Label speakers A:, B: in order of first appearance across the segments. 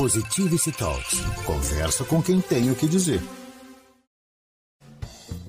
A: Positivity Talks. Conversa com quem tem o que dizer.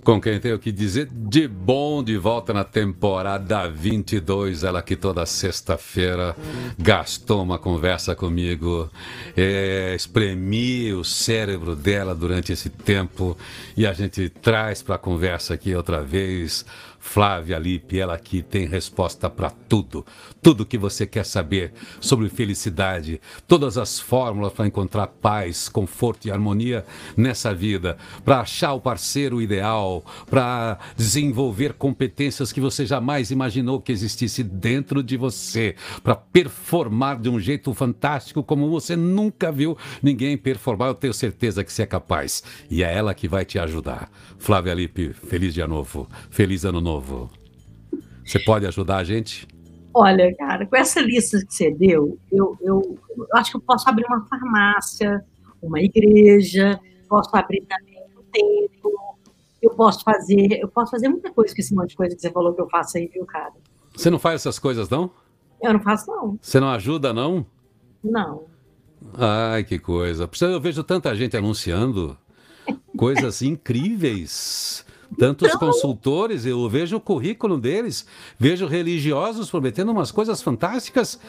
B: Com quem tem o que dizer, de bom, de volta na temporada 22. Ela que toda sexta-feira gastou uma conversa comigo, é, espremi o cérebro dela durante esse tempo e a gente traz para a conversa aqui outra vez Flávia Lippe, ela aqui tem resposta para tudo. Tudo que você quer saber sobre felicidade, todas as fórmulas para encontrar paz, conforto e harmonia nessa vida, para achar o parceiro ideal, para desenvolver competências que você jamais imaginou que existisse dentro de você, para performar de um jeito fantástico como você nunca viu ninguém performar. Eu tenho certeza que você é capaz. E é ela que vai te ajudar. Flávia Lippe, feliz dia novo. Feliz ano novo novo. Você pode ajudar a gente?
C: Olha, cara, com essa lista que você deu, eu, eu, eu acho que eu posso abrir uma farmácia, uma igreja, posso abrir também um templo, eu posso fazer, eu posso fazer muita coisa com esse monte de coisa que você falou que eu faço aí, viu, cara?
B: Você não faz essas coisas, não?
C: Eu não faço, não.
B: Você não ajuda, não?
C: Não.
B: Ai, que coisa. Eu vejo tanta gente anunciando coisas incríveis tantos então... consultores, eu vejo o currículo deles, vejo religiosos prometendo umas coisas fantásticas.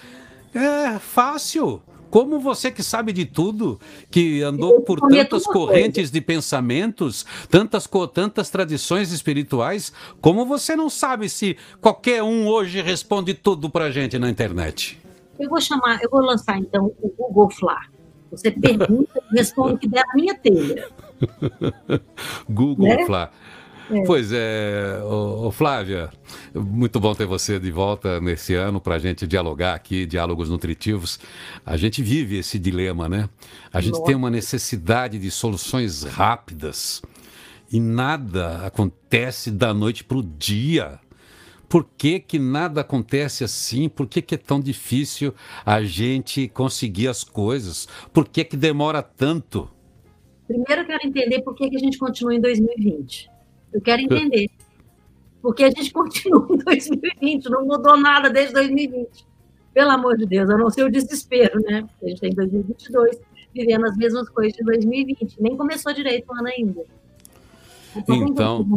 B: É fácil. Como você que sabe de tudo, que andou por tantas correntes de pensamentos, tantas, tantas tradições espirituais, como você não sabe se qualquer um hoje responde tudo pra gente na internet?
C: Eu vou chamar, eu vou lançar então o Google Fla. Você pergunta e responde o que der na minha telha.
B: Google né? É. Pois é, ô, ô, Flávia, muito bom ter você de volta nesse ano para a gente dialogar aqui, diálogos nutritivos. A gente vive esse dilema, né? A gente Nossa. tem uma necessidade de soluções rápidas e nada acontece da noite para o dia. Por que, que nada acontece assim? Por que, que é tão difícil a gente conseguir as coisas? Por que, que demora tanto?
C: Primeiro, eu quero entender por que, que a gente continua em 2020. Eu quero entender. Porque a gente continua em 2020, não mudou nada desde 2020. Pelo amor de Deus, a não ser o desespero, né? A gente está em 2022, vivendo as mesmas coisas de 2020. Nem começou direito o ano ainda.
B: Então,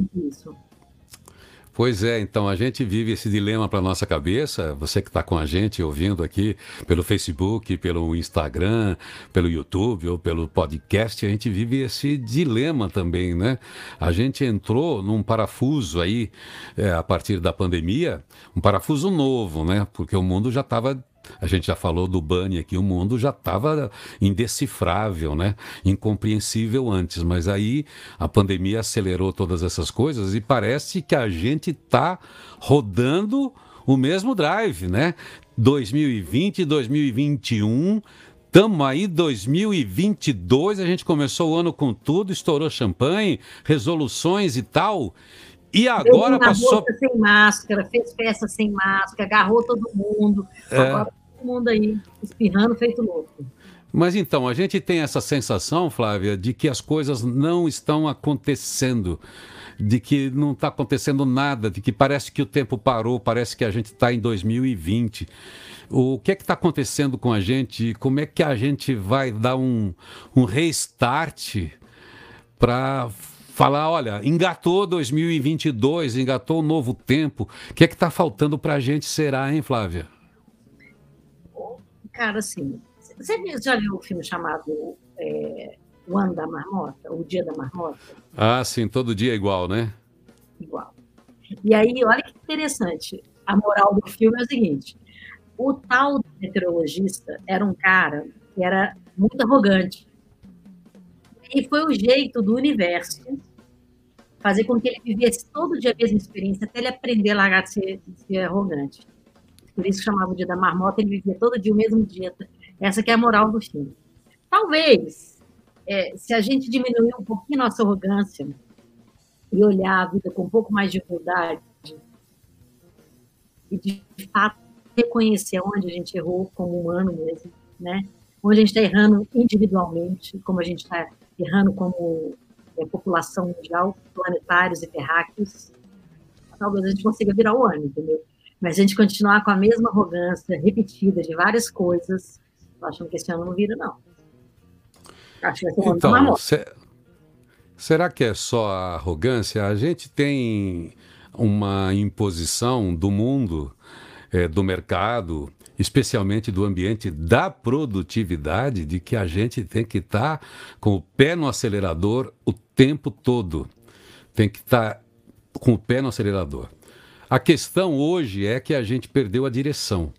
B: Pois é, então a gente vive esse dilema para nossa cabeça. Você que está com a gente ouvindo aqui pelo Facebook, pelo Instagram, pelo YouTube ou pelo podcast, a gente vive esse dilema também, né? A gente entrou num parafuso aí é, a partir da pandemia, um parafuso novo, né? Porque o mundo já estava a gente já falou do Bunny aqui, o mundo já estava indecifrável, né? incompreensível antes, mas aí a pandemia acelerou todas essas coisas e parece que a gente está rodando o mesmo drive, né? 2020 e 2021 Estamos aí, 2022, a gente começou o ano com tudo, estourou champanhe, resoluções e tal. E agora passou.
C: sem máscara, fez festa sem máscara, agarrou todo mundo. É... Agora todo mundo aí espirrando feito louco.
B: Mas então, a gente tem essa sensação, Flávia, de que as coisas não estão acontecendo, de que não está acontecendo nada, de que parece que o tempo parou, parece que a gente está em 2020. O que é que está acontecendo com a gente? Como é que a gente vai dar um, um restart para falar, olha, engatou 2022, engatou um novo tempo. O que é que está faltando para a gente será, hein, Flávia?
C: Cara, assim, você já viu o um filme chamado é, O Ano da Marmota, O Dia da Marmota?
B: Ah, sim, todo dia é igual, né?
C: Igual. E aí, olha que interessante. A moral do filme é o seguinte: o tal meteorologista era um cara que era muito arrogante. E foi o jeito do universo fazer com que ele vivesse todo dia a mesma experiência até ele aprender a largar de ser, de ser arrogante. Por isso chamava o dia da marmota, ele vivia todo dia o mesmo dia. Essa que é a moral do filme. Talvez, é, se a gente diminuir um pouquinho nossa arrogância e olhar a vida com um pouco mais de humildade e de fato reconhecer onde a gente errou como humano mesmo, né? Onde a gente está errando individualmente, como a gente está errando como é, população mundial, planetários e terráqueos, talvez a gente consiga virar o ano, entendeu? Mas a gente continuar com a mesma arrogância repetida de várias coisas, eu acho que esse ano não vira, não. Acho que vai ser
B: Então, se- será que é só a arrogância? A gente tem uma imposição do mundo, eh, do mercado, especialmente do ambiente da produtividade, de que a gente tem que estar com o pé no acelerador o tempo todo. Tem que estar com o pé no acelerador. A questão hoje é que a gente perdeu a direção.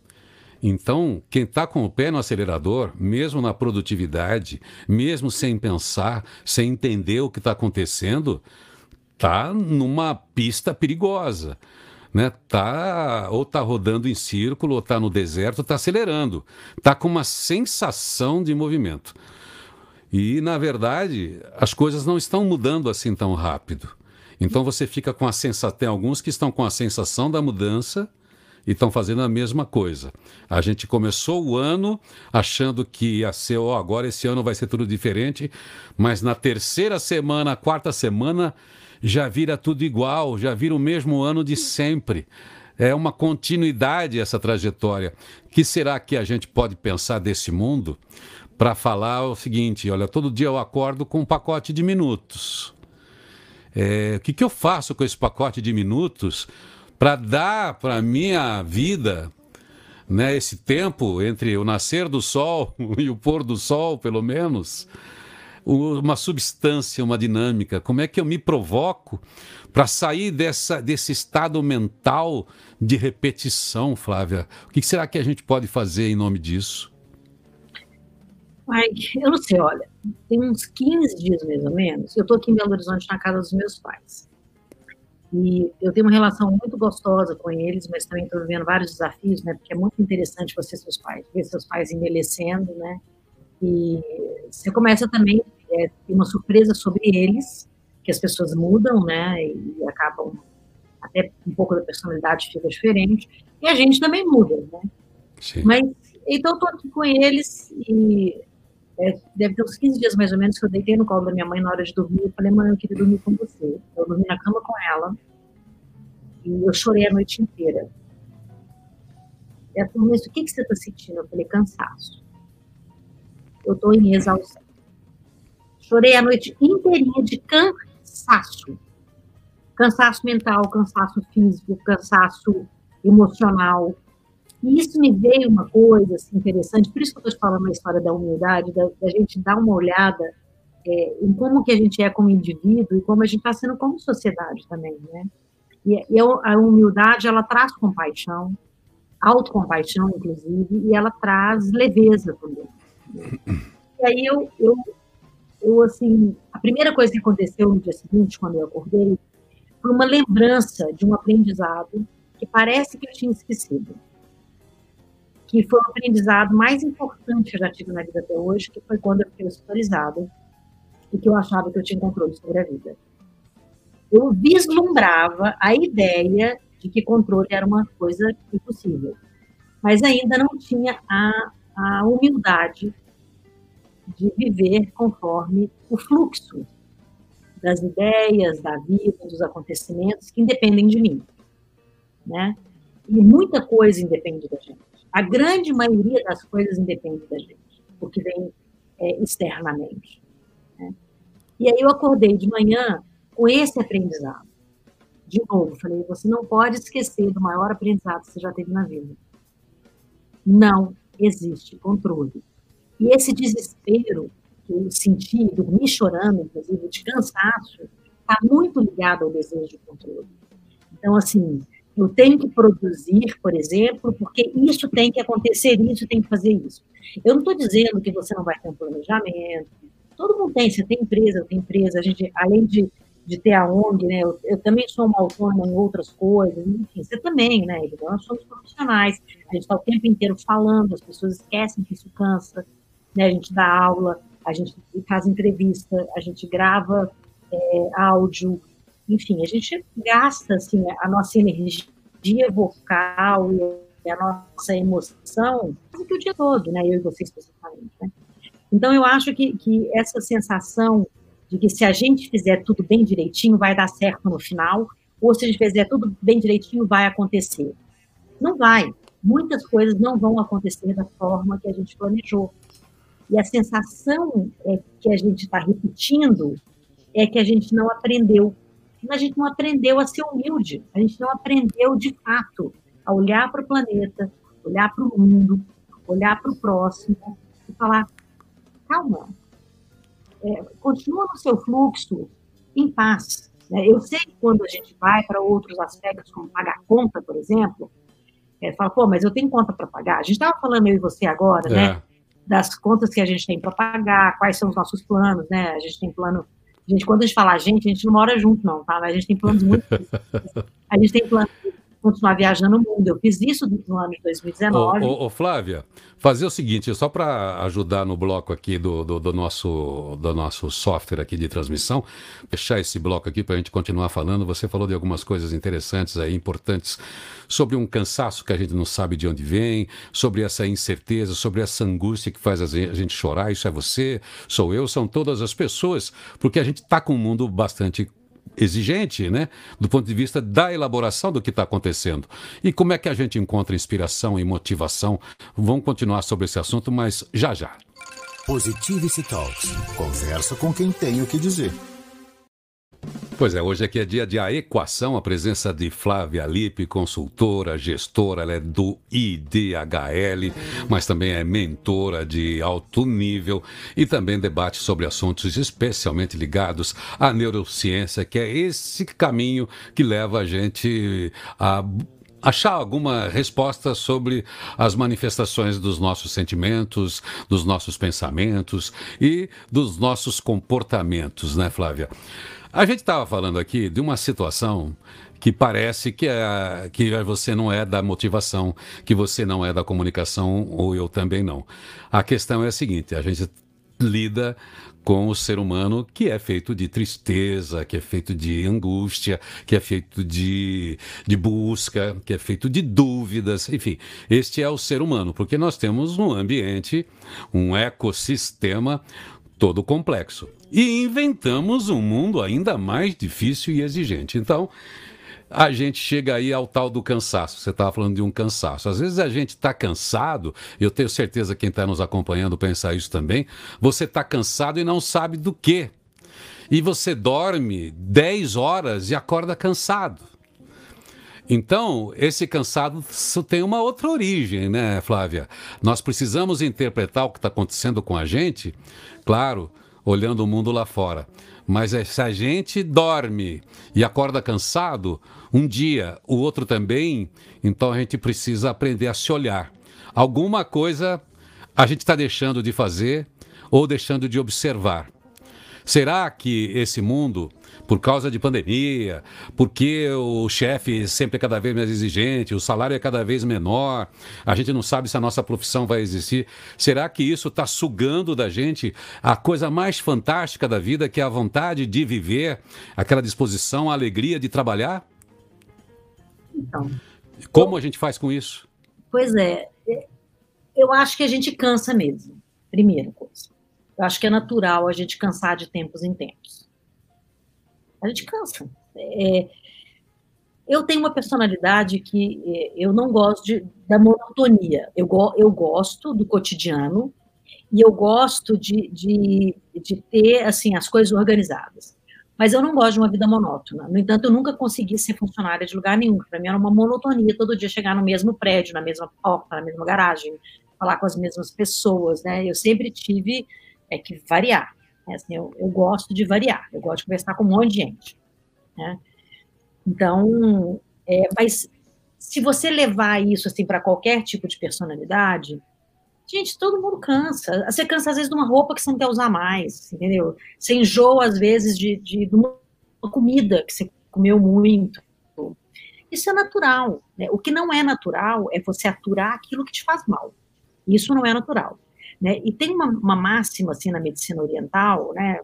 B: Então, quem está com o pé no acelerador, mesmo na produtividade, mesmo sem pensar, sem entender o que está acontecendo, tá numa pista perigosa. Né? Tá, ou está rodando em círculo, ou está no deserto, está acelerando. Está com uma sensação de movimento. E, na verdade, as coisas não estão mudando assim tão rápido. Então você fica com a sensação. Tem alguns que estão com a sensação da mudança e estão fazendo a mesma coisa. A gente começou o ano achando que ia ser, ó, agora esse ano vai ser tudo diferente, mas na terceira semana, quarta semana, já vira tudo igual, já vira o mesmo ano de sempre. É uma continuidade essa trajetória. que será que a gente pode pensar desse mundo para falar o seguinte: olha, todo dia eu acordo com um pacote de minutos. É, o que, que eu faço com esse pacote de minutos para dar para minha vida né, esse tempo entre o nascer do sol e o pôr do sol, pelo menos, uma substância, uma dinâmica? Como é que eu me provoco para sair dessa, desse estado mental de repetição, Flávia? O que será que a gente pode fazer em nome disso?
C: Ai, eu não sei, olha, tem uns 15 dias mais ou menos, eu estou aqui em Belo Horizonte na casa dos meus pais. E eu tenho uma relação muito gostosa com eles, mas também estou vivendo vários desafios, né? Porque é muito interessante você e seus pais, ver seus pais envelhecendo, né? E você começa também é, uma surpresa sobre eles, que as pessoas mudam, né? E acabam até um pouco da personalidade fica diferente. E a gente também muda, né?
B: Sim.
C: Mas então eu estou aqui com eles e é, deve ter uns 15 dias mais ou menos que eu deitei no colo da minha mãe na hora de dormir. Eu falei, mãe, eu queria dormir com você. Eu dormi na cama com ela e eu chorei a noite inteira. Ela falou, mas o que, que você está sentindo? Eu falei, cansaço. Eu estou em exaustão. Chorei a noite inteirinha de cansaço. Cansaço mental, cansaço físico, cansaço emocional. E isso me veio uma coisa assim, interessante, por isso que eu estou te falando a história da humildade, da, da gente dar uma olhada é, em como que a gente é como indivíduo e como a gente está sendo como sociedade também, né? E, e a humildade, ela traz compaixão, autocompaixão, inclusive, e ela traz leveza também. E aí eu, eu, eu, assim, a primeira coisa que aconteceu no dia seguinte, quando eu acordei, foi uma lembrança de um aprendizado que parece que eu tinha esquecido que foi o aprendizado mais importante que eu já tive na vida até hoje, que foi quando eu fiquei hospitalizada e que eu achava que eu tinha controle sobre a vida. Eu vislumbrava a ideia de que controle era uma coisa impossível, mas ainda não tinha a, a humildade de viver conforme o fluxo das ideias, da vida, dos acontecimentos que independem de mim, né? E muita coisa independe da gente. A grande maioria das coisas independe da gente, porque vem é, externamente. Né? E aí eu acordei de manhã com esse aprendizado. De novo, falei, você não pode esquecer do maior aprendizado que você já teve na vida. Não existe controle. E esse desespero que eu senti, dormi chorando, inclusive, de cansaço, está muito ligado ao desejo de controle. Então, assim, eu tenho que produzir, por exemplo, porque isso tem que acontecer, isso tem que fazer isso. Eu não estou dizendo que você não vai ter um planejamento. Todo mundo tem, você tem empresa, eu tenho empresa, a gente, além de, de ter a ONG, né, eu, eu também sou uma autônoma em outras coisas, enfim, você também, né, nós somos profissionais, a gente está o tempo inteiro falando, as pessoas esquecem que isso cansa, né, a gente dá aula, a gente faz entrevista, a gente grava é, áudio, enfim, a gente gasta assim, a nossa energia vocal e a nossa emoção que o dia todo, né? Eu e você especificamente, né? Então, eu acho que, que essa sensação de que se a gente fizer tudo bem direitinho, vai dar certo no final, ou se a gente fizer tudo bem direitinho, vai acontecer. Não vai. Muitas coisas não vão acontecer da forma que a gente planejou. E a sensação é que a gente está repetindo é que a gente não aprendeu. A gente não aprendeu a ser humilde, a gente não aprendeu de fato a olhar para o planeta, olhar para o mundo, olhar para o próximo e falar: calma, é, continua no seu fluxo em paz. Né? Eu sei que quando a gente vai para outros aspectos, como pagar conta, por exemplo, é, fala, pô, mas eu tenho conta para pagar. A gente estava falando eu e você agora, né? é. né? Das contas que a gente tem para pagar, quais são os nossos planos, né? A gente tem plano. A gente, quando a gente fala a gente, a gente não mora junto, não, tá? Mas a gente tem planos muito. a gente tem planos continuar viajando no mundo. Eu fiz isso no ano de 2019. Ô,
B: ô, ô Flávia, fazer o seguinte, só para ajudar no bloco aqui do, do, do, nosso, do nosso software aqui de transmissão, fechar esse bloco aqui para a gente continuar falando. Você falou de algumas coisas interessantes aí, importantes, sobre um cansaço que a gente não sabe de onde vem, sobre essa incerteza, sobre essa angústia que faz a gente chorar. Isso é você, sou eu, são todas as pessoas, porque a gente está com um mundo bastante exigente, né? Do ponto de vista da elaboração do que está acontecendo. E como é que a gente encontra inspiração e motivação? Vamos continuar sobre esse assunto, mas já já.
A: Positivity Talks. Conversa com quem tem o que dizer.
B: Pois é, hoje aqui é dia de A Equação, a presença de Flávia Lippe, consultora, gestora, ela é do IDHL, mas também é mentora de alto nível e também debate sobre assuntos especialmente ligados à neurociência, que é esse caminho que leva a gente a achar alguma resposta sobre as manifestações dos nossos sentimentos, dos nossos pensamentos e dos nossos comportamentos, né, Flávia? A gente estava falando aqui de uma situação que parece que, é, que você não é da motivação, que você não é da comunicação, ou eu também não. A questão é a seguinte: a gente lida com o ser humano que é feito de tristeza, que é feito de angústia, que é feito de, de busca, que é feito de dúvidas, enfim, este é o ser humano, porque nós temos um ambiente, um ecossistema todo complexo. E inventamos um mundo ainda mais difícil e exigente. Então, a gente chega aí ao tal do cansaço. Você estava falando de um cansaço. Às vezes a gente está cansado, eu tenho certeza que quem está nos acompanhando pensa isso também. Você está cansado e não sabe do quê. E você dorme 10 horas e acorda cansado. Então, esse cansado tem uma outra origem, né, Flávia? Nós precisamos interpretar o que está acontecendo com a gente, claro, olhando o mundo lá fora. Mas é, se a gente dorme e acorda cansado, um dia, o outro também, então a gente precisa aprender a se olhar. Alguma coisa a gente está deixando de fazer ou deixando de observar. Será que esse mundo por causa de pandemia, porque o chefe sempre é cada vez mais exigente, o salário é cada vez menor, a gente não sabe se a nossa profissão vai existir. Será que isso está sugando da gente a coisa mais fantástica da vida, que é a vontade de viver, aquela disposição, a alegria de trabalhar? Então. Como a gente faz com isso?
C: Pois é, eu acho que a gente cansa mesmo, primeira coisa. Eu acho que é natural a gente cansar de tempos em tempos a gente cansa. É, eu tenho uma personalidade que é, eu não gosto de, da monotonia. Eu, go, eu gosto do cotidiano e eu gosto de, de, de ter assim as coisas organizadas. Mas eu não gosto de uma vida monótona. No entanto, eu nunca consegui ser funcionária de lugar nenhum. Para mim era uma monotonia todo dia chegar no mesmo prédio, na mesma porta, na mesma garagem, falar com as mesmas pessoas, né? Eu sempre tive é, que variar. É assim, eu, eu, gosto de variar, eu gosto de conversar com um monte de gente. Né? Então, é, mas se você levar isso assim para qualquer tipo de personalidade, gente, todo mundo cansa. Você cansa às vezes de uma roupa que você não quer usar mais, entendeu? Você enjoa às vezes de, de, de uma comida que você comeu muito. Isso é natural. Né? O que não é natural é você aturar aquilo que te faz mal. Isso não é natural. Né? E tem uma, uma, máxima assim na medicina oriental, né?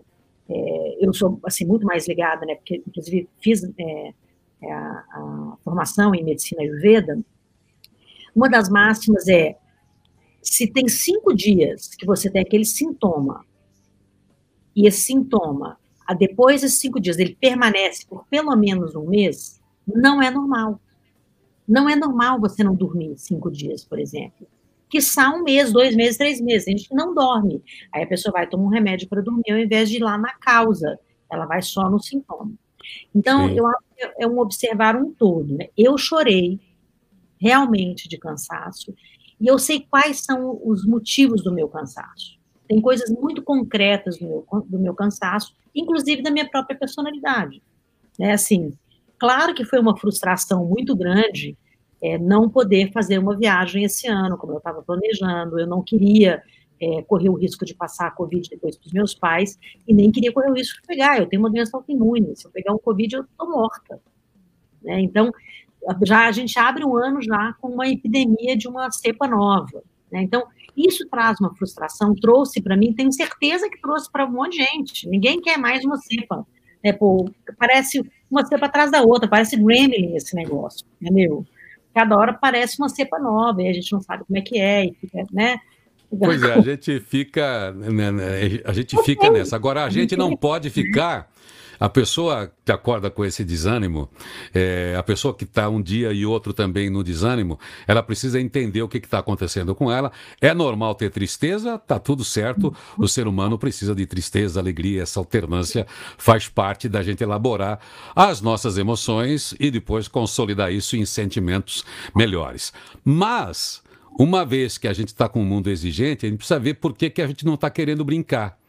C: É, eu sou assim muito mais ligada, né? Porque inclusive fiz é, é, a, a, formação em medicina ayurveda. Uma das máximas é se tem cinco dias que você tem aquele sintoma e esse sintoma, depois desses cinco dias, ele permanece por pelo menos um mês, não é normal. Não é normal você não dormir cinco dias, por exemplo. Que um mês, dois meses, três meses. A gente não dorme. Aí a pessoa vai tomar um remédio para dormir ao invés de ir lá na causa. Ela vai só no sintoma. Então, Sim. eu acho que é um observar um todo. Né? Eu chorei realmente de cansaço e eu sei quais são os motivos do meu cansaço. Tem coisas muito concretas do meu, do meu cansaço, inclusive da minha própria personalidade. É assim, claro que foi uma frustração muito grande é, não poder fazer uma viagem esse ano, como eu estava planejando. Eu não queria é, correr o risco de passar a Covid depois para os meus pais, e nem queria correr o risco de pegar. Eu tenho uma doença autoimune. Se eu pegar um Covid, eu estou morta. Né? Então, já a gente abre um ano já com uma epidemia de uma cepa nova. Né? Então, isso traz uma frustração, trouxe para mim, tenho certeza que trouxe para um monte de gente. Ninguém quer mais uma cepa. Né? Pô, parece uma cepa atrás da outra, parece gremlin esse negócio, entendeu? Cada hora parece uma cepa nova e a gente não sabe como é que é, e fica, né?
B: Pois é, a gente fica, né, né, a gente fica nessa. Agora a gente não pode ficar a pessoa que acorda com esse desânimo, é, a pessoa que está um dia e outro também no desânimo, ela precisa entender o que está acontecendo com ela. É normal ter tristeza, tá tudo certo. O ser humano precisa de tristeza, alegria, essa alternância faz parte da gente elaborar as nossas emoções e depois consolidar isso em sentimentos melhores. Mas uma vez que a gente está com um mundo exigente, a gente precisa ver por que, que a gente não está querendo brincar.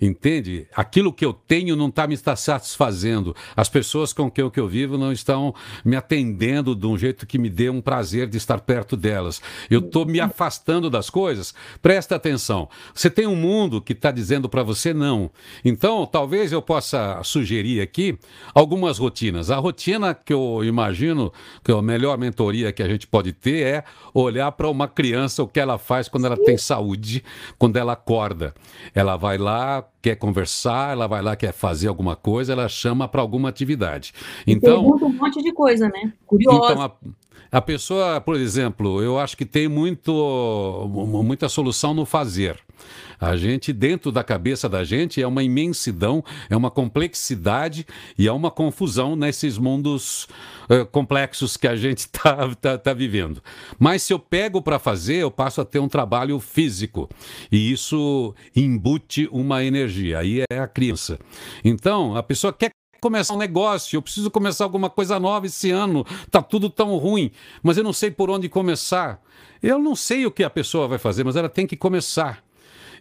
B: Entende? Aquilo que eu tenho não está me satisfazendo. As pessoas com quem eu vivo não estão me atendendo de um jeito que me dê um prazer de estar perto delas. Eu estou me afastando das coisas. Presta atenção. Você tem um mundo que está dizendo para você não. Então, talvez eu possa sugerir aqui algumas rotinas. A rotina que eu imagino que a melhor mentoria que a gente pode ter é olhar para uma criança o que ela faz quando ela tem saúde, quando ela acorda. Ela vai lá quer conversar, ela vai lá, quer fazer alguma coisa, ela chama para alguma atividade. Então,
C: pergunta um monte de coisa, né? Curiosa.
B: Então, a, pessoa, por exemplo, eu acho que tem muito, muita solução no fazer. A gente, dentro da cabeça da gente, é uma imensidão, é uma complexidade e é uma confusão nesses mundos uh, complexos que a gente está tá, tá vivendo. Mas se eu pego para fazer, eu passo a ter um trabalho físico e isso embute uma energia. Aí é a criança. Então, a pessoa quer começar um negócio, eu preciso começar alguma coisa nova esse ano, tá tudo tão ruim, mas eu não sei por onde começar. Eu não sei o que a pessoa vai fazer, mas ela tem que começar.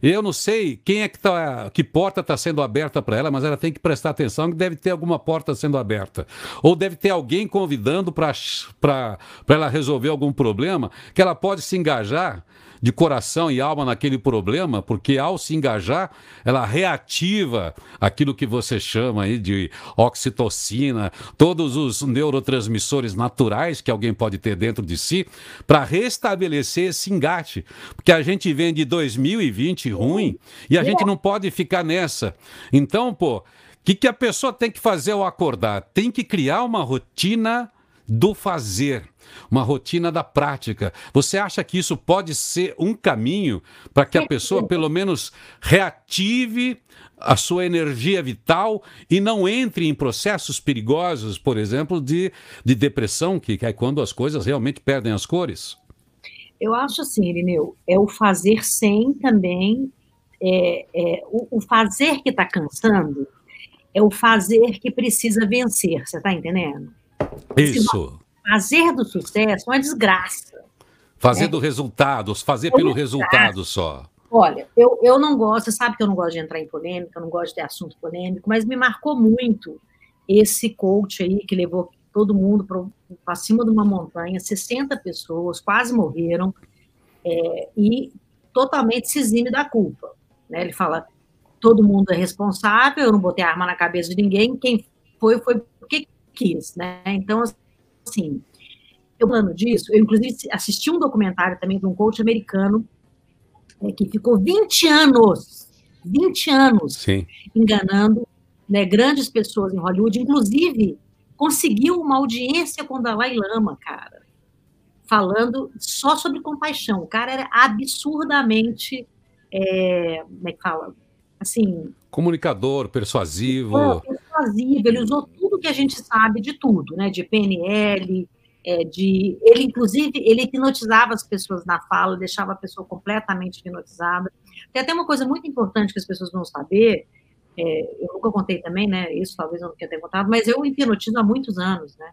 B: Eu não sei quem é que tá, que porta está sendo aberta para ela, mas ela tem que prestar atenção que deve ter alguma porta sendo aberta. Ou deve ter alguém convidando para ela resolver algum problema que ela pode se engajar de coração e alma naquele problema, porque ao se engajar, ela reativa aquilo que você chama aí de oxitocina, todos os neurotransmissores naturais que alguém pode ter dentro de si, para restabelecer esse engate. Porque a gente vem de 2020 ruim e a gente não pode ficar nessa. Então, pô, o que, que a pessoa tem que fazer ao acordar? Tem que criar uma rotina do fazer uma rotina da prática. Você acha que isso pode ser um caminho para que a pessoa, pelo menos, reative a sua energia vital e não entre em processos perigosos, por exemplo, de, de depressão, que, que é quando as coisas realmente perdem as cores?
C: Eu acho assim, Irineu, é o fazer sem também. É, é, o, o fazer que está cansando é o fazer que precisa vencer, você está entendendo?
B: Isso
C: fazer do sucesso é uma desgraça.
B: Fazer né? do resultado, fazer é pelo resultado só.
C: Olha, eu, eu não gosto, você sabe que eu não gosto de entrar em polêmica, eu não gosto de ter assunto polêmico, mas me marcou muito esse coach aí que levou todo mundo para cima de uma montanha, 60 pessoas quase morreram, é, e totalmente se exime da culpa. Né? Ele fala: todo mundo é responsável, eu não botei arma na cabeça de ninguém, quem foi, foi quis. Né? Então, assim, eu falando disso, eu inclusive assisti um documentário também de um coach americano é, que ficou 20 anos, 20 anos
B: Sim.
C: enganando né, grandes pessoas em Hollywood, inclusive conseguiu uma audiência com o Dalai Lama, cara, falando só sobre compaixão. O cara era absurdamente, é, como é que fala? Assim...
B: Comunicador, persuasivo.
C: persuasivo, ele usou tudo que a gente sabe de tudo, né? De PNL, é, de ele inclusive ele hipnotizava as pessoas na fala, deixava a pessoa completamente hipnotizada. Tem até uma coisa muito importante que as pessoas vão saber, é, eu nunca contei também, né? Isso talvez eu não tenha contado, mas eu hipnotizo há muitos anos, né?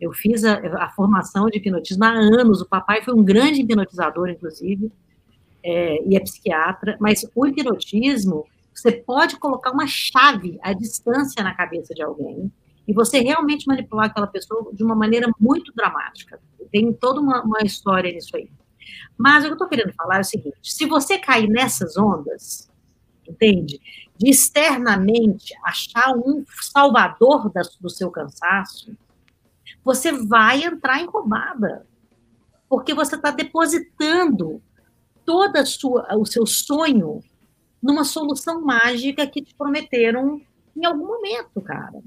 C: Eu fiz a, a, formação de hipnotismo há anos. O papai foi um grande hipnotizador, inclusive, é, e é psiquiatra. Mas o hipnotismo, você pode colocar uma chave à distância na cabeça de alguém e você realmente manipular aquela pessoa de uma maneira muito dramática. Tem toda uma, uma história nisso aí. Mas o que eu estou querendo falar é o seguinte: se você cair nessas ondas, entende? De externamente achar um salvador da, do seu cansaço, você vai entrar em roubada. Porque você está depositando toda sua, o seu sonho numa solução mágica que te prometeram em algum momento, cara.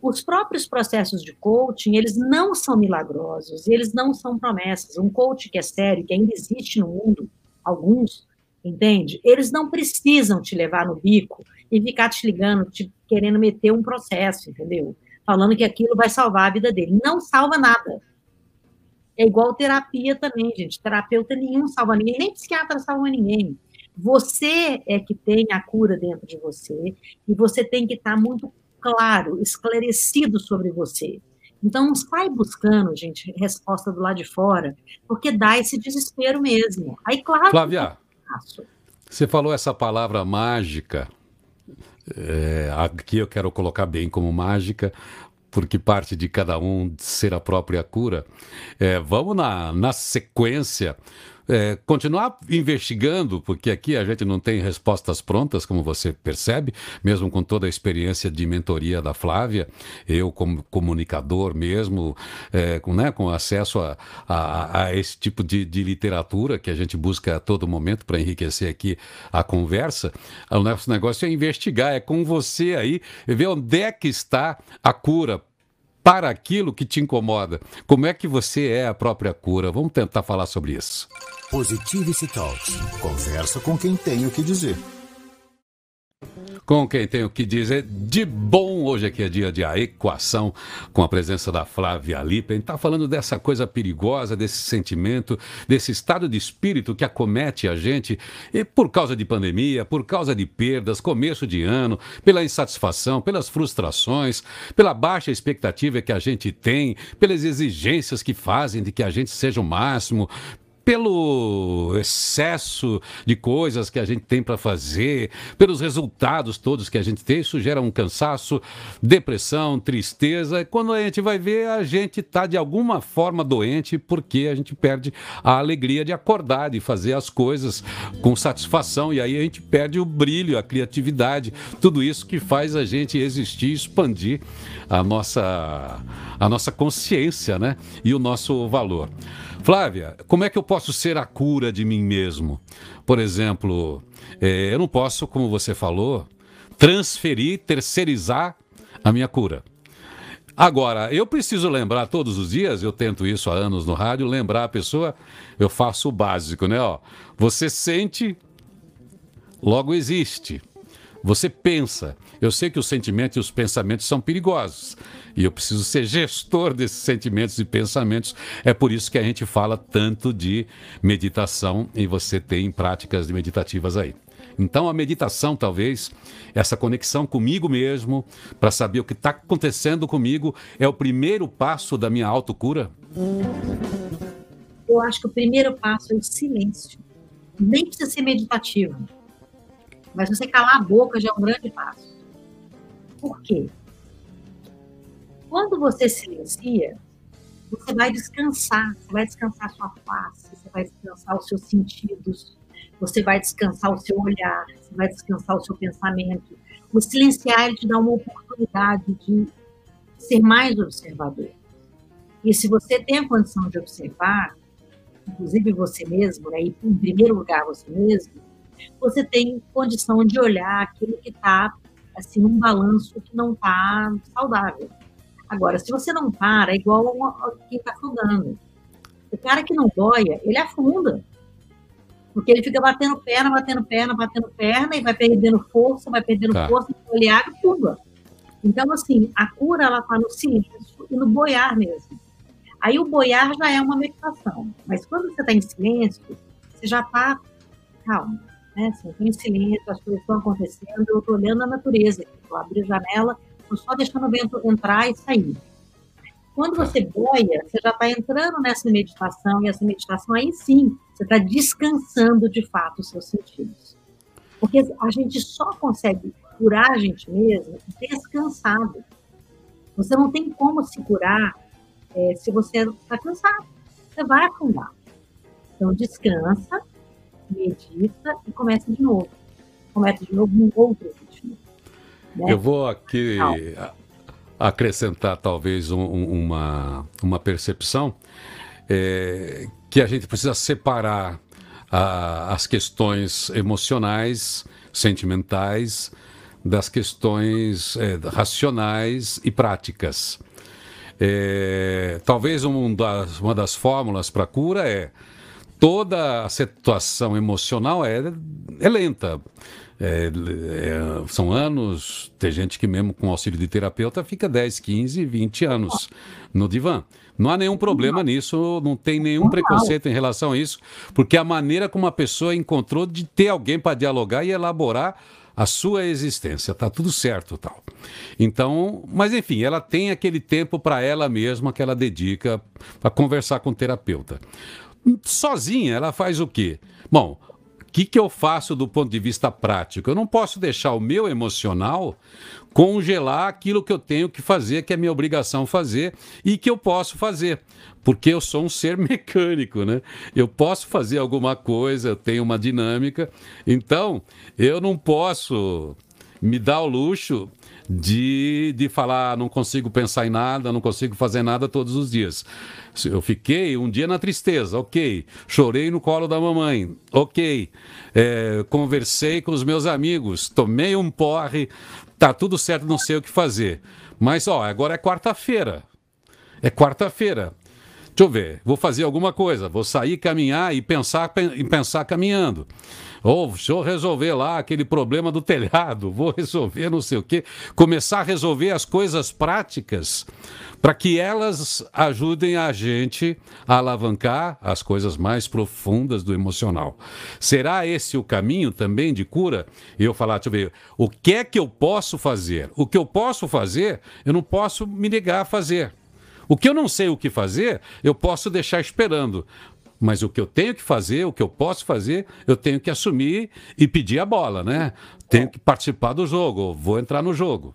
C: Os próprios processos de coaching, eles não são milagrosos, eles não são promessas. Um coach que é sério, que ainda existe no mundo, alguns, entende? Eles não precisam te levar no bico e ficar te ligando, te querendo meter um processo, entendeu? falando que aquilo vai salvar a vida dele. Não salva nada. É igual terapia também, gente. Terapeuta nenhum salva ninguém, nem psiquiatra salva ninguém. Você é que tem a cura dentro de você e você tem que estar muito claro, esclarecido sobre você. Então, não sai buscando, gente, resposta do lado de fora, porque dá esse desespero mesmo. Aí, claro.
B: Flávia, você falou essa palavra mágica é, aqui eu quero colocar bem como mágica, porque parte de cada um ser a própria cura. É, vamos na, na sequência é, continuar investigando, porque aqui a gente não tem respostas prontas, como você percebe, mesmo com toda a experiência de mentoria da Flávia, eu como comunicador mesmo, é, com, né, com acesso a, a, a esse tipo de, de, literatura que a gente busca a todo momento para enriquecer aqui a conversa, o nosso negócio é investigar, é com você aí, ver onde é que está a cura para aquilo que te incomoda. Como é que você é a própria cura? Vamos tentar falar sobre isso.
A: Positivity Talks. Conversa com quem tem o que dizer
B: com quem tem o que dizer de bom. Hoje aqui é dia de a equação, com a presença da Flávia Lippe. Está falando dessa coisa perigosa, desse sentimento, desse estado de espírito que acomete a gente e por causa de pandemia, por causa de perdas, começo de ano, pela insatisfação, pelas frustrações, pela baixa expectativa que a gente tem, pelas exigências que fazem de que a gente seja o máximo, pelo excesso de coisas que a gente tem para fazer, pelos resultados todos que a gente tem, isso gera um cansaço, depressão, tristeza. E quando a gente vai ver, a gente está de alguma forma doente porque a gente perde a alegria de acordar, de fazer as coisas com satisfação e aí a gente perde o brilho, a criatividade, tudo isso que faz a gente existir, expandir a nossa a nossa consciência, né? E o nosso valor. Flávia, como é que eu posso ser a cura de mim mesmo? Por exemplo, é, eu não posso, como você falou, transferir, terceirizar a minha cura. Agora, eu preciso lembrar todos os dias, eu tento isso há anos no rádio, lembrar a pessoa, eu faço o básico, né? Ó, você sente, logo existe. Você pensa. Eu sei que os sentimentos e os pensamentos são perigosos. E eu preciso ser gestor desses sentimentos e pensamentos. É por isso que a gente fala tanto de meditação e você tem práticas meditativas aí. Então, a meditação, talvez, essa conexão comigo mesmo, para saber o que está acontecendo comigo, é o primeiro passo da minha autocura?
C: Eu acho que o primeiro passo é o silêncio. Nem precisa ser meditativo. Mas você calar a boca já é um grande passo. Por quê? Quando você silencia, você vai descansar, você vai descansar sua face, você vai descansar os seus sentidos, você vai descansar o seu olhar, você vai descansar o seu pensamento. O silenciar ele te dá uma oportunidade de ser mais observador. E se você tem a condição de observar, inclusive você mesmo, né, e em primeiro lugar você mesmo, você tem condição de olhar aquilo que está assim num balanço que não está saudável. Agora, se você não para, é igual a quem está afundando. O cara que não boia, ele afunda. Porque ele fica batendo perna, batendo perna, batendo perna, e vai perdendo força, vai perdendo tá. força, e água e pula. Então, assim, a cura, ela está no silêncio e no boiar mesmo. Aí o boiar já é uma meditação. Mas quando você está em silêncio, você já está calmo. Né? Assim, estou em silêncio, as coisas estão acontecendo, eu estou olhando a natureza. Estou abrindo a janela, estou só deixando o vento entrar e sair. Quando você boia, você já está entrando nessa meditação, e essa meditação aí sim, você está descansando de fato os seus sentidos. Porque a gente só consegue curar a gente mesmo descansado. Você não tem como se curar é, se você está cansado. Você vai afundar. Então, descansa, medita e começa de novo. Começa de novo num outro ritmo.
B: Né? Eu vou aqui acrescentar talvez um, uma, uma percepção é, que a gente precisa separar a, as questões emocionais, sentimentais, das questões é, racionais e práticas. É, talvez um das, uma das fórmulas para a cura é toda a situação emocional é, é lenta. É, é, são anos, tem gente que mesmo com auxílio de terapeuta fica 10, 15, 20 anos no divã. Não há nenhum problema nisso, não tem nenhum preconceito em relação a isso, porque a maneira como a pessoa encontrou de ter alguém para dialogar e elaborar a sua existência, tá tudo certo, tal. Então, mas enfim, ela tem aquele tempo para ela mesma que ela dedica para conversar com o terapeuta. Sozinha, ela faz o quê? Bom, que, que eu faço do ponto de vista prático? Eu não posso deixar o meu emocional congelar aquilo que eu tenho que fazer, que é minha obrigação fazer e que eu posso fazer, porque eu sou um ser mecânico, né? Eu posso fazer alguma coisa, eu tenho uma dinâmica, então eu não posso me dar o luxo de, de falar, não consigo pensar em nada, não consigo fazer nada todos os dias. Eu fiquei um dia na tristeza, ok. Chorei no colo da mamãe, ok. É, conversei com os meus amigos, tomei um porre, tá tudo certo, não sei o que fazer. Mas, ó, agora é quarta-feira. É quarta-feira. Deixa eu ver, vou fazer alguma coisa, vou sair caminhar e pensar, e pensar caminhando. Ou deixa eu resolver lá aquele problema do telhado, vou resolver não sei o quê. Começar a resolver as coisas práticas para que elas ajudem a gente a alavancar as coisas mais profundas do emocional. Será esse o caminho também de cura? E eu falar, deixa eu ver, o que é que eu posso fazer? O que eu posso fazer, eu não posso me negar a fazer. O que eu não sei o que fazer, eu posso deixar esperando. Mas o que eu tenho que fazer, o que eu posso fazer, eu tenho que assumir e pedir a bola, né? Tenho que participar do jogo, vou entrar no jogo.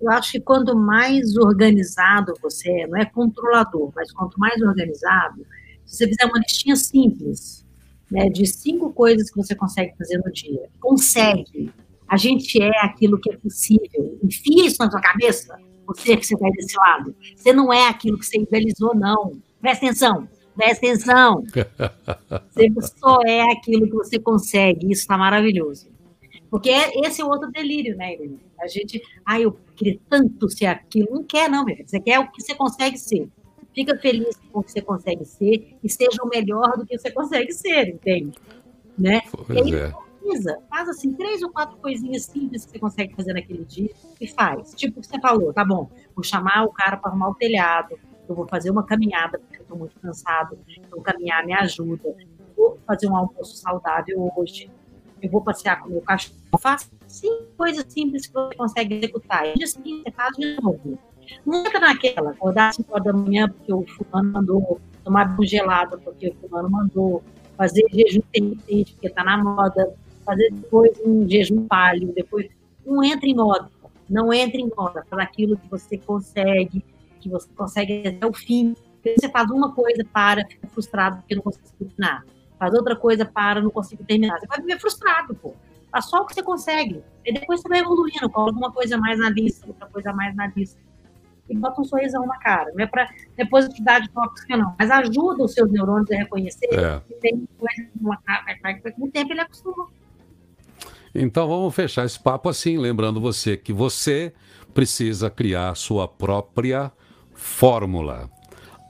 C: Eu acho que quanto mais organizado você é, não é controlador, mas quanto mais organizado, se você fizer uma listinha simples, né, de cinco coisas que você consegue fazer no dia, consegue. A gente é aquilo que é possível. Enfia isso na sua cabeça você que você está desse lado. Você não é aquilo que você idealizou, não. Presta atenção, presta atenção. Você só é aquilo que você consegue. Isso está maravilhoso. Porque é, esse é outro delírio, né, Irene? A gente, ah, eu queria tanto ser aquilo. Não quer, não, meu filho. Você quer o que você consegue ser. Fica feliz com o que você consegue ser e seja o melhor do que você consegue ser, entende? Né?
B: Pois e aí, é
C: precisa. Faz assim, três ou quatro coisinhas simples que você consegue fazer naquele dia e faz. Tipo o que você falou, tá bom, vou chamar o cara para arrumar o telhado, eu vou fazer uma caminhada, porque eu estou muito cansado, então caminhar me ajuda. Vou fazer um almoço saudável hoje, eu vou passear com o meu cachorro. Faça cinco coisas simples que você consegue executar. E seguinte você faz de novo. Não entra naquela, acordar às 5 horas da manhã porque o fulano mandou, tomar um gelado porque o fulano mandou, fazer jejum intermitente porque está na moda, fazer depois um jejum palio, depois não entra em moda, não entra em moda, faz aquilo que você consegue, que você consegue até o fim. Você faz uma coisa, para, fica frustrado porque não consegue terminar. Faz outra coisa, para, não consigo terminar. Você vai viver frustrado, pô. Faz só o que você consegue. E depois você vai evoluindo, coloca uma coisa mais na lista, outra coisa mais na lista. E bota um sorrisão na cara. Não é para é positividade tóxica, não. Mas ajuda os seus neurônios a reconhecer é. que tem coisa cara. Com o tempo ele acostuma.
B: Então vamos fechar esse papo assim, lembrando você que você precisa criar sua própria fórmula.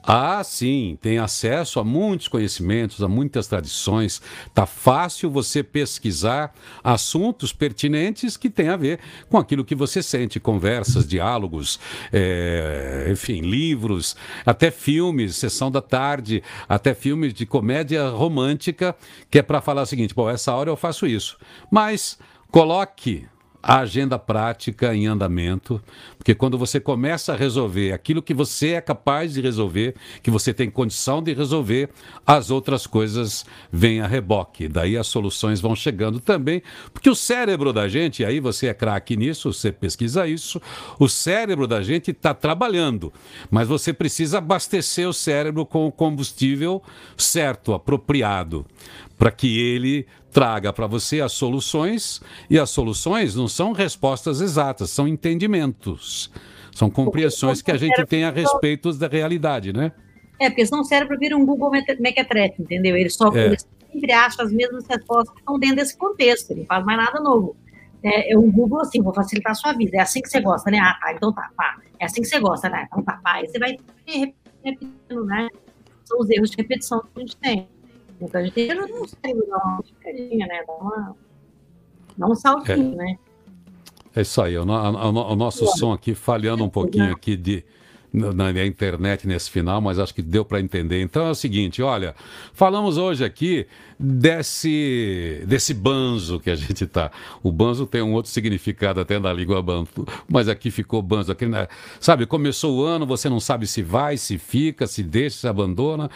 B: Ah, sim, tem acesso a muitos conhecimentos, a muitas tradições. Tá fácil você pesquisar assuntos pertinentes que têm a ver com aquilo que você sente, conversas, diálogos, é, enfim, livros, até filmes, sessão da tarde, até filmes de comédia romântica, que é para falar o seguinte: bom, essa hora eu faço isso. Mas coloque a agenda prática em andamento, porque quando você começa a resolver aquilo que você é capaz de resolver, que você tem condição de resolver, as outras coisas vêm a reboque. Daí as soluções vão chegando também, porque o cérebro da gente, aí você é craque nisso, você pesquisa isso, o cérebro da gente está trabalhando, mas você precisa abastecer o cérebro com o combustível certo, apropriado para que ele traga para você as soluções, e as soluções não são respostas exatas, são entendimentos, são compreensões que a gente tem a respeito da realidade, né?
C: É, porque senão o cérebro vira um Google Mequetrefe, entendeu? Ele só é. ele sempre acha as mesmas respostas que estão dentro desse contexto, ele não faz mais nada novo. É, é um Google assim, vou facilitar a sua vida. É assim que você gosta, né? Ah, tá, então tá, pá. É assim que você gosta, né? Então tá, pá. Aí você vai repetindo, né? São os erros de repetição que a gente tem. Então a gente tem que dar uma picadinha, né? Dar, uma, dar um saltinho, é. né?
B: É isso aí, o, o, o nosso som aqui falhando um pouquinho aqui de, na, na, internet nesse final, mas acho que deu para entender. Então é o seguinte, olha, falamos hoje aqui desse desse banzo que a gente tá. O banzo tem um outro significado até na língua banto, mas aqui ficou banzo. Aqui, né? Sabe, começou o ano, você não sabe se vai, se fica, se deixa, se abandona.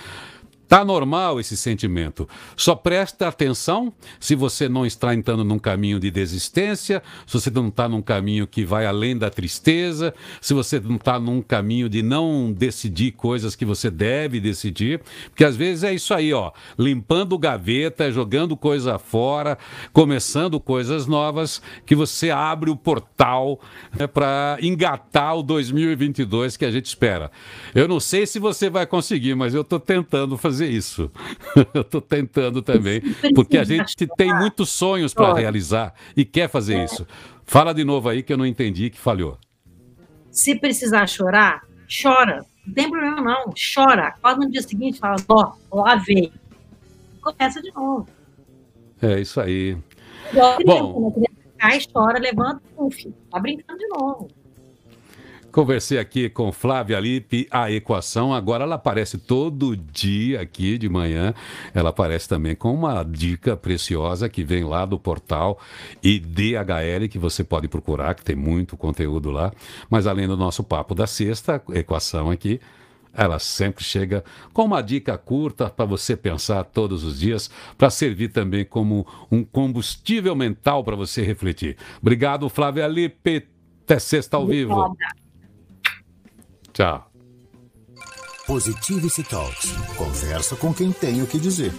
B: Tá normal esse sentimento. Só presta atenção se você não está entrando num caminho de desistência, se você não está num caminho que vai além da tristeza, se você não está num caminho de não decidir coisas que você deve decidir, porque às vezes é isso aí, ó, limpando gaveta, jogando coisa fora, começando coisas novas, que você abre o portal né, para engatar o 2022 que a gente espera. Eu não sei se você vai conseguir, mas eu estou tentando fazer fazer isso. eu estou tentando também, porque a gente tem muitos sonhos para realizar e quer fazer é. isso. Fala de novo aí que eu não entendi que falhou.
C: Se precisar chorar, chora. Não tem problema não, chora. Acorda no dia seguinte fala, ó, oh, lavei. Começa de novo.
B: É isso aí.
C: Bom, criança, cai, chora, levanta, uf, tá brincando de novo.
B: Conversei aqui com Flávia Lippe, a equação. Agora ela aparece todo dia aqui de manhã. Ela aparece também com uma dica preciosa que vem lá do portal IDHL, que você pode procurar, que tem muito conteúdo lá. Mas além do nosso papo da sexta, equação aqui, ela sempre chega com uma dica curta para você pensar todos os dias, para servir também como um combustível mental para você refletir. Obrigado, Flávia Lippe. Até sexta ao vivo.
A: Tchau. Positivity Talks. Conversa com quem tem o que dizer.